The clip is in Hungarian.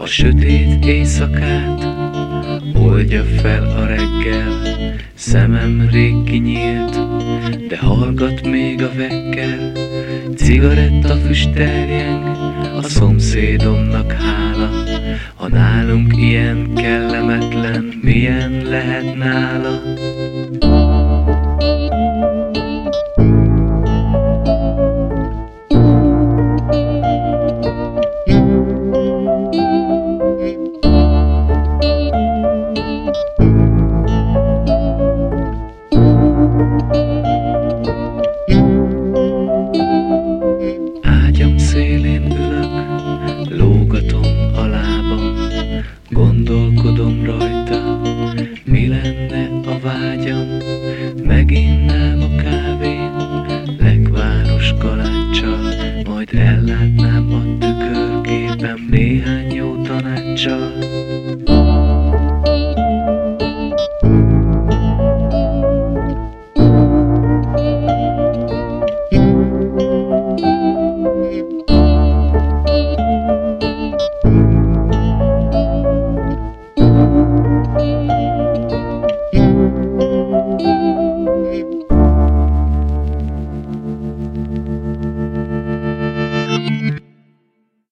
A sötét éjszakát oldja fel a reggel, szemem rég kinyílt, de hallgat még a vekkel. Cigaretta füst terjeng, a szomszédomnak hála, ha nálunk ilyen kellemetlen, milyen lehet nála? Gondolkodom rajta, mi lenne a vágyam, meginnám a kávén, legváros kaláccsal, majd ellátnám a tükörképem néhány jó tanáccsal.